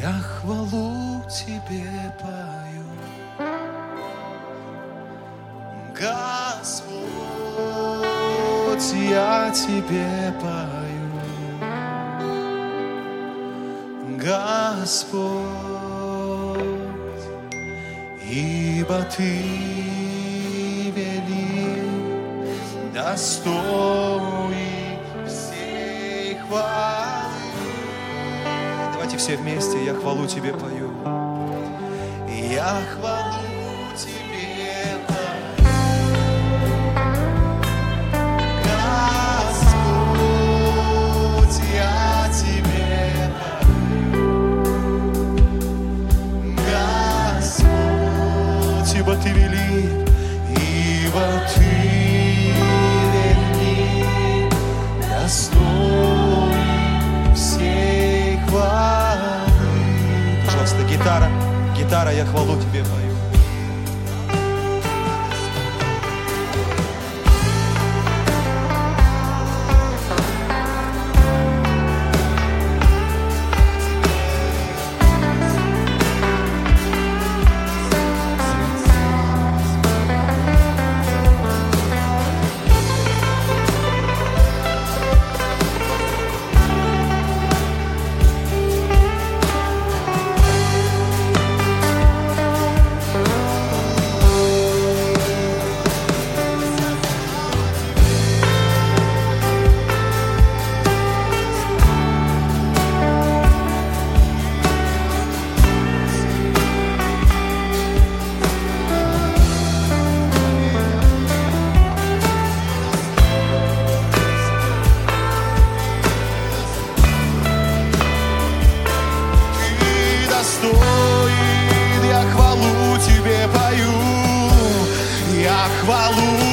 Я хвалу Тебе пою, Господь, я Тебе пою, Господь, ибо Ты велик, достоин всей хвалы. Все вместе, я хвалу Тебе пою. Я хвалу я хвалу Тебе пою. Достоин, я хвалу тебе пою, я хвалу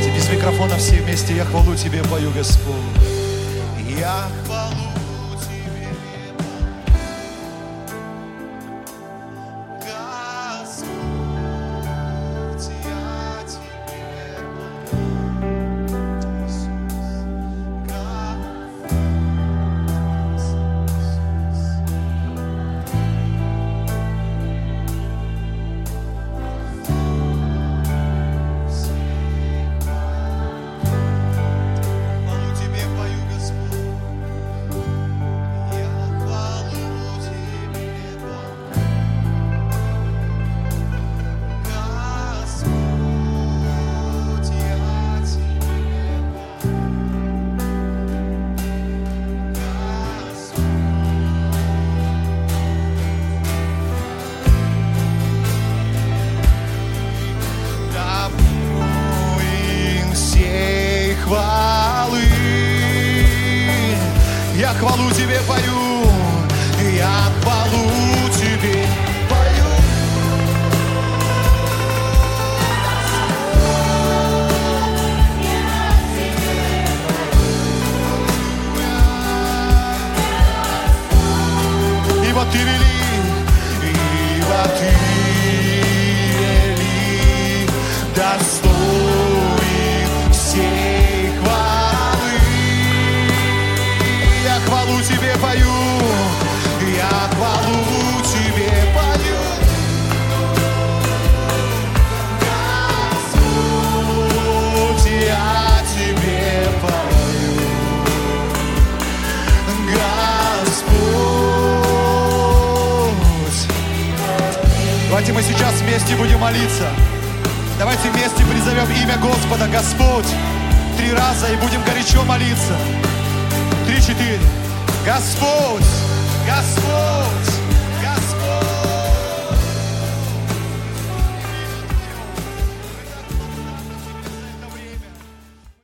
Теперь без микрофона все вместе я хвалу Тебе пою, Господь. Я хвалу тебе пою, я хвалу тебе пою. Ибо ты велик, ибо ты велик, достоин мы сейчас вместе будем молиться. Давайте вместе призовем имя Господа, Господь. Три раза и будем горячо молиться. Три-четыре. Господь,